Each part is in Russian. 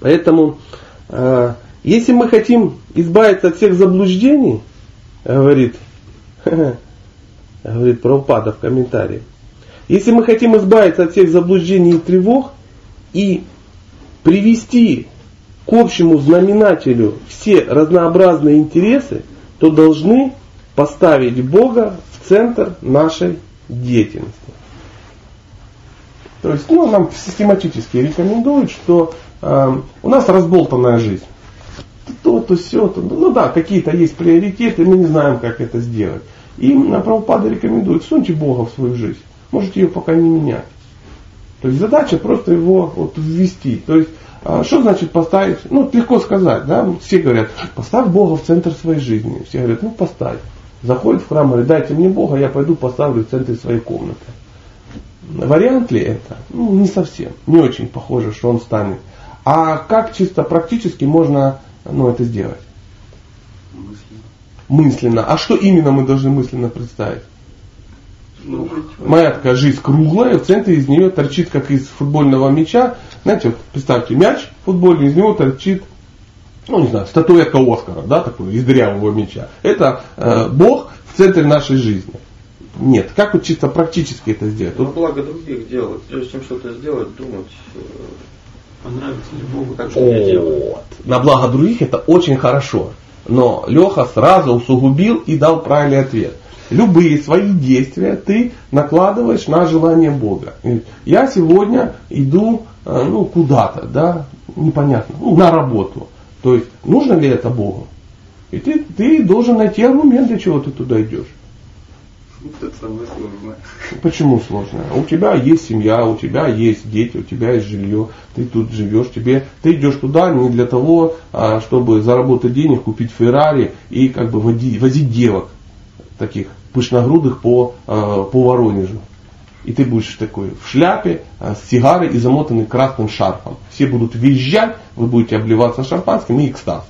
Поэтому, э, если мы хотим избавиться от всех заблуждений, говорит, говорит Прабхупада в комментарии, если мы хотим избавиться от всех заблуждений и тревог и привести к общему знаменателю все разнообразные интересы, то должны поставить Бога в центр нашей деятельности. То есть ну, нам систематически рекомендуют, что э, у нас разболтанная жизнь. То, то, все, то. Ну да, какие-то есть приоритеты, мы не знаем, как это сделать. И Прабхупада рекомендует, суньте Бога в свою жизнь. Можете ее пока не менять. То есть задача просто его вот ввести. То есть а, что значит поставить? Ну, легко сказать, да? Все говорят, поставь Бога в центр своей жизни. Все говорят, ну поставь. Заходит в храм, говорит, дайте мне Бога, я пойду поставлю в центре своей комнаты. Вариант ли это? Ну, не совсем. Не очень похоже, что он станет. А как чисто практически можно ну, это сделать? Мысленно. Мысленно. А что именно мы должны мысленно представить? Ну, Моя такая жизнь круглая, в центре из нее торчит, как из футбольного мяча. Знаете, вот представьте, мяч футбольный, из него торчит, ну не знаю, статуэтка Оскара, да, такой, из дырявого мяча. Это э, Бог в центре нашей жизни. Нет, как вот чисто практически это сделать? На благо других делать. Прежде чем что-то сделать, думать, э, понравится ли Богу, как что я делаю. На благо других это очень хорошо. Но Леха сразу усугубил и дал правильный ответ любые свои действия ты накладываешь на желание Бога. Я сегодня иду э, ну, куда-то, да, непонятно, ну, на работу. То есть, нужно ли это Богу? И ты, ты должен найти аргумент, для чего ты туда идешь. Это самое сложное. Почему сложное? У тебя есть семья, у тебя есть дети, у тебя есть жилье, ты тут живешь, тебе, ты идешь туда не для того, а, чтобы заработать денег, купить Феррари и как бы водить, возить девок таких пышногрудых по, э, по Воронежу. И ты будешь такой в шляпе, э, с сигарой и замотанный красным шарфом. Все будут визжать, вы будете обливаться шампанским и экстаз.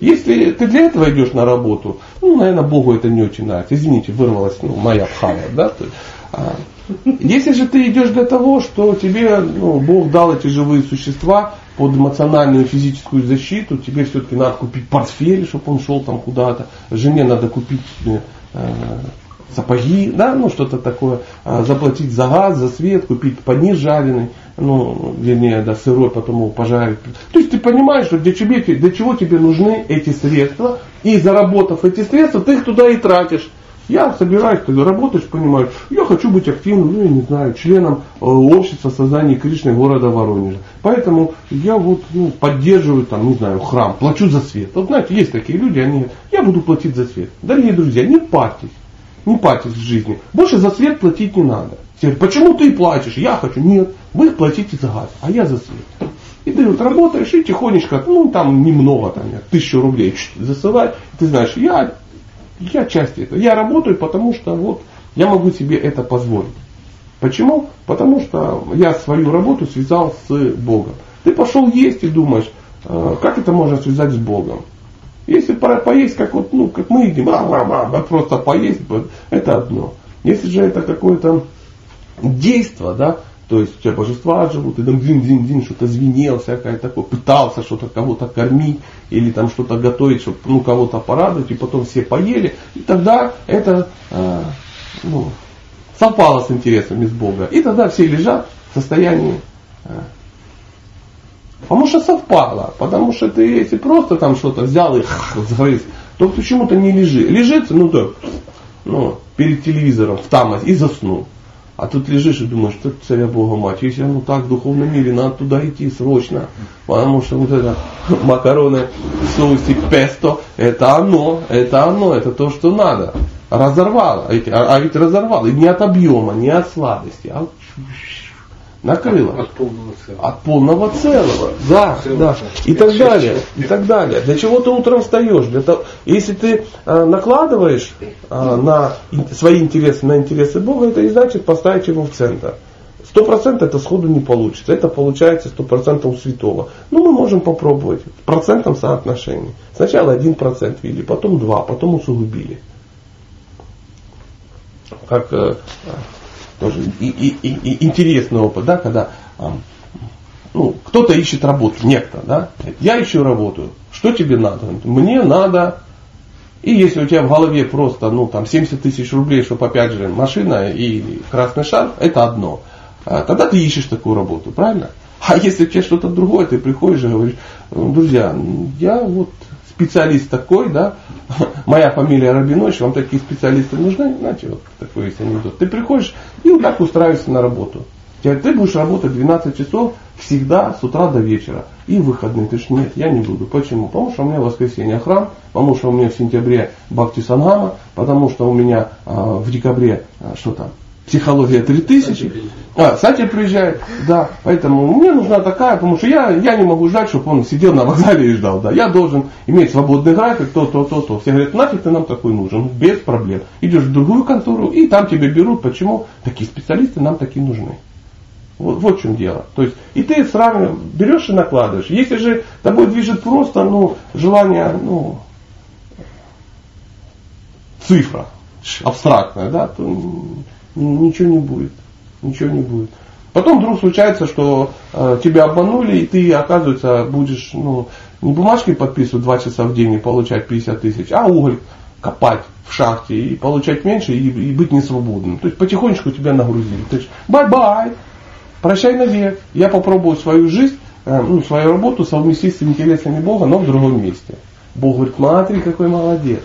Если ты для этого идешь на работу, ну, наверное, Богу это не очень нравится. Извините, вырвалась ну, моя пхава. Да? А, если же ты идешь для того, что тебе ну, Бог дал эти живые существа под эмоциональную и физическую защиту, тебе все-таки надо купить портфель, чтобы он шел там куда-то, жене надо купить Э, сапоги, да, ну что-то такое, а, заплатить за газ, за свет, купить панир ну, вернее, да, сырой, потом его пожарить. То есть ты понимаешь, что для, тебе, для чего тебе нужны эти средства, и заработав эти средства, ты их туда и тратишь. Я собираюсь, ты работаешь, понимаешь, я хочу быть активным, ну, я не знаю, членом э, общества создания Кришны города Воронежа. Поэтому я вот ну, поддерживаю, там, не знаю, храм, плачу за свет. Вот знаете, есть такие люди, они, я буду платить за свет. Дорогие друзья, не парьтесь, не парьтесь в жизни. Больше за свет платить не надо. Все, почему ты платишь? Я хочу. Нет, вы платите за газ, а я за свет. И ты вот работаешь и тихонечко, ну там немного, там, тысячу рублей засылай. Ты знаешь, я я часть этого. Я работаю, потому что вот я могу себе это позволить. Почему? Потому что я свою работу связал с Богом. Ты пошел есть и думаешь, «А, как это можно связать с Богом? Если поесть, как вот, ну, как мы едим, а, а, а, просто поесть, это одно. Если же это какое-то действие, да, то есть у тебя божества живут, и там дзин-дзин-дзин, что-то звенел, всякое такое, пытался что-то кого-то кормить, или там что-то готовить, чтобы ну, кого-то порадовать, и потом все поели, и тогда это э, ну, совпало с интересами с Бога. И тогда все лежат в состоянии э, Потому что совпало. Потому что ты, если просто там что-то взял и сгрыз, то почему-то не лежи. Лежится, ну так, ну, перед телевизором в тамосе и заснул. А тут лежишь и думаешь, что царя Бога мать, если оно так в духовном мире, надо туда идти срочно. Потому что вот это макароны в соусе песто, это оно, это оно, это то, что надо. Разорвало, а, а ведь разорвало, и не от объема, не от сладости, а накрыло. От полного целого. От полного целого. Да, Целый да. И так далее. И так далее. Для чего ты утром встаешь? Для того, если ты э, накладываешь э, на свои интересы, на интересы Бога, это и значит поставить его в центр. Сто процентов это сходу не получится. Это получается сто процентов у святого. Ну, мы можем попробовать в процентном соотношении. Сначала один процент ввели, потом два, потом усугубили. Как э, тоже и, и, и, интересный опыт, да, когда ну, кто-то ищет работу, некто, да? Я ищу работу. Что тебе надо? Мне надо и если у тебя в голове просто ну, там 70 тысяч рублей, чтобы опять же машина и красный шар, это одно. А тогда ты ищешь такую работу, правильно? А если тебе что-то другое, ты приходишь и говоришь, друзья, я вот специалист такой, да, моя фамилия Рабинович, вам такие специалисты нужны, знаете, вот такой есть анекдот. Ты приходишь и вот так устраиваешься на работу. Ты будешь работать 12 часов всегда с утра до вечера. И выходные. Ты же нет, я не буду. Почему? Потому что у меня воскресенье храм, потому что у меня в сентябре Бхакти Сангама, потому что у меня а, в декабре, а, что там, психология 3000. А, Сатя приезжает, да, поэтому мне нужна такая, потому что я, я не могу ждать, чтобы он сидел на вокзале и ждал, да, я должен иметь свободный график, то, то, то, то. Все говорят, нафиг ты нам такой нужен, без проблем. Идешь в другую контору, и там тебе берут, почему? Такие специалисты нам такие нужны. Вот, вот в чем дело. То есть, и ты сравниваешь, берешь и накладываешь. Если же тобой движет просто ну, желание, ну, цифра абстрактная, да, то ничего не будет. Ничего не будет. Потом вдруг случается, что э, тебя обманули, и ты, оказывается, будешь ну, не бумажки подписывать 2 часа в день и получать 50 тысяч, а уголь копать в шахте и получать меньше и, и быть несвободным. То есть потихонечку тебя нагрузили. То есть bye-bye, Прощай навек. Я попробую свою жизнь, э, ну, свою работу совместить с интересами Бога, но в другом месте. Бог говорит, смотри, какой молодец.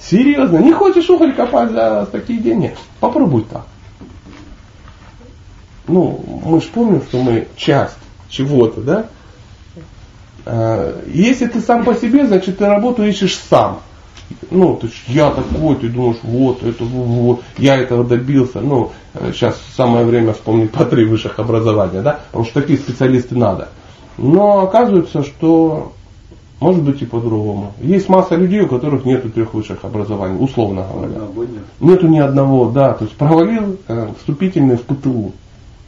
Серьезно, не хочешь уголь копать за такие деньги? Попробуй так. Ну, мы же помним, что мы часть чего-то, да? Э, если ты сам по себе, значит ты работу ищешь сам. Ну, то есть я такой, ты думаешь, вот, это, вот, я этого добился. Ну, сейчас самое время вспомнить по три высших образования, да, потому что такие специалисты надо. Но оказывается, что может быть и по-другому. Есть масса людей, у которых нету трех высших образований, условно говоря. Нету ни одного, да, то есть провалил э, вступительный в ПТУ.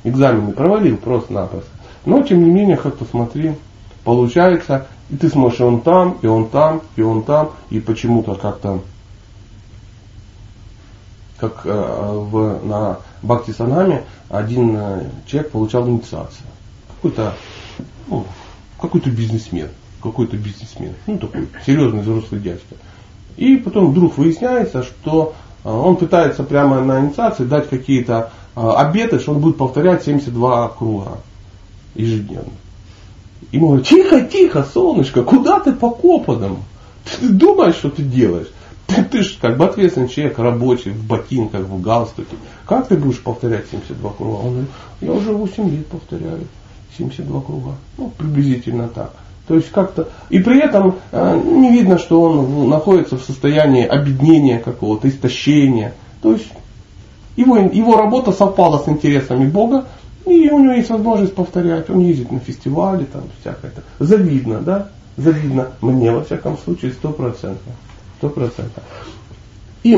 Экзамены провалил просто-напросто. Но тем не менее, как-то смотри, получается, и ты смотришь, и он там, и он там, и он там, и почему-то как-то, как э, в, на Бхакти Санаме один э, человек получал инициацию. Какой-то, ну, какой-то бизнесмен, какой-то бизнесмен, ну такой серьезный взрослый дядька. И потом вдруг выясняется, что э, он пытается прямо на инициации дать какие-то э, обеты, что он будет повторять 72 круга ежедневно. Ему говорят, тихо, тихо, солнышко, куда ты по копанам? Ты думаешь, что ты делаешь? Ты, ты же как бы ответственный человек, рабочий, в ботинках, в галстуке. Как ты будешь повторять 72 круга? Он говорит, я уже 8 лет повторяю 72 круга. Ну, приблизительно так. То есть как-то. И при этом э, не видно, что он находится в состоянии обеднения какого-то, истощения. То есть его, его работа совпала с интересами Бога, и у него есть возможность повторять. Он ездит на фестивали, там всякое. -то. Завидно, да? Завидно. Мне, во всяком случае, сто процентов. Сто процентов. И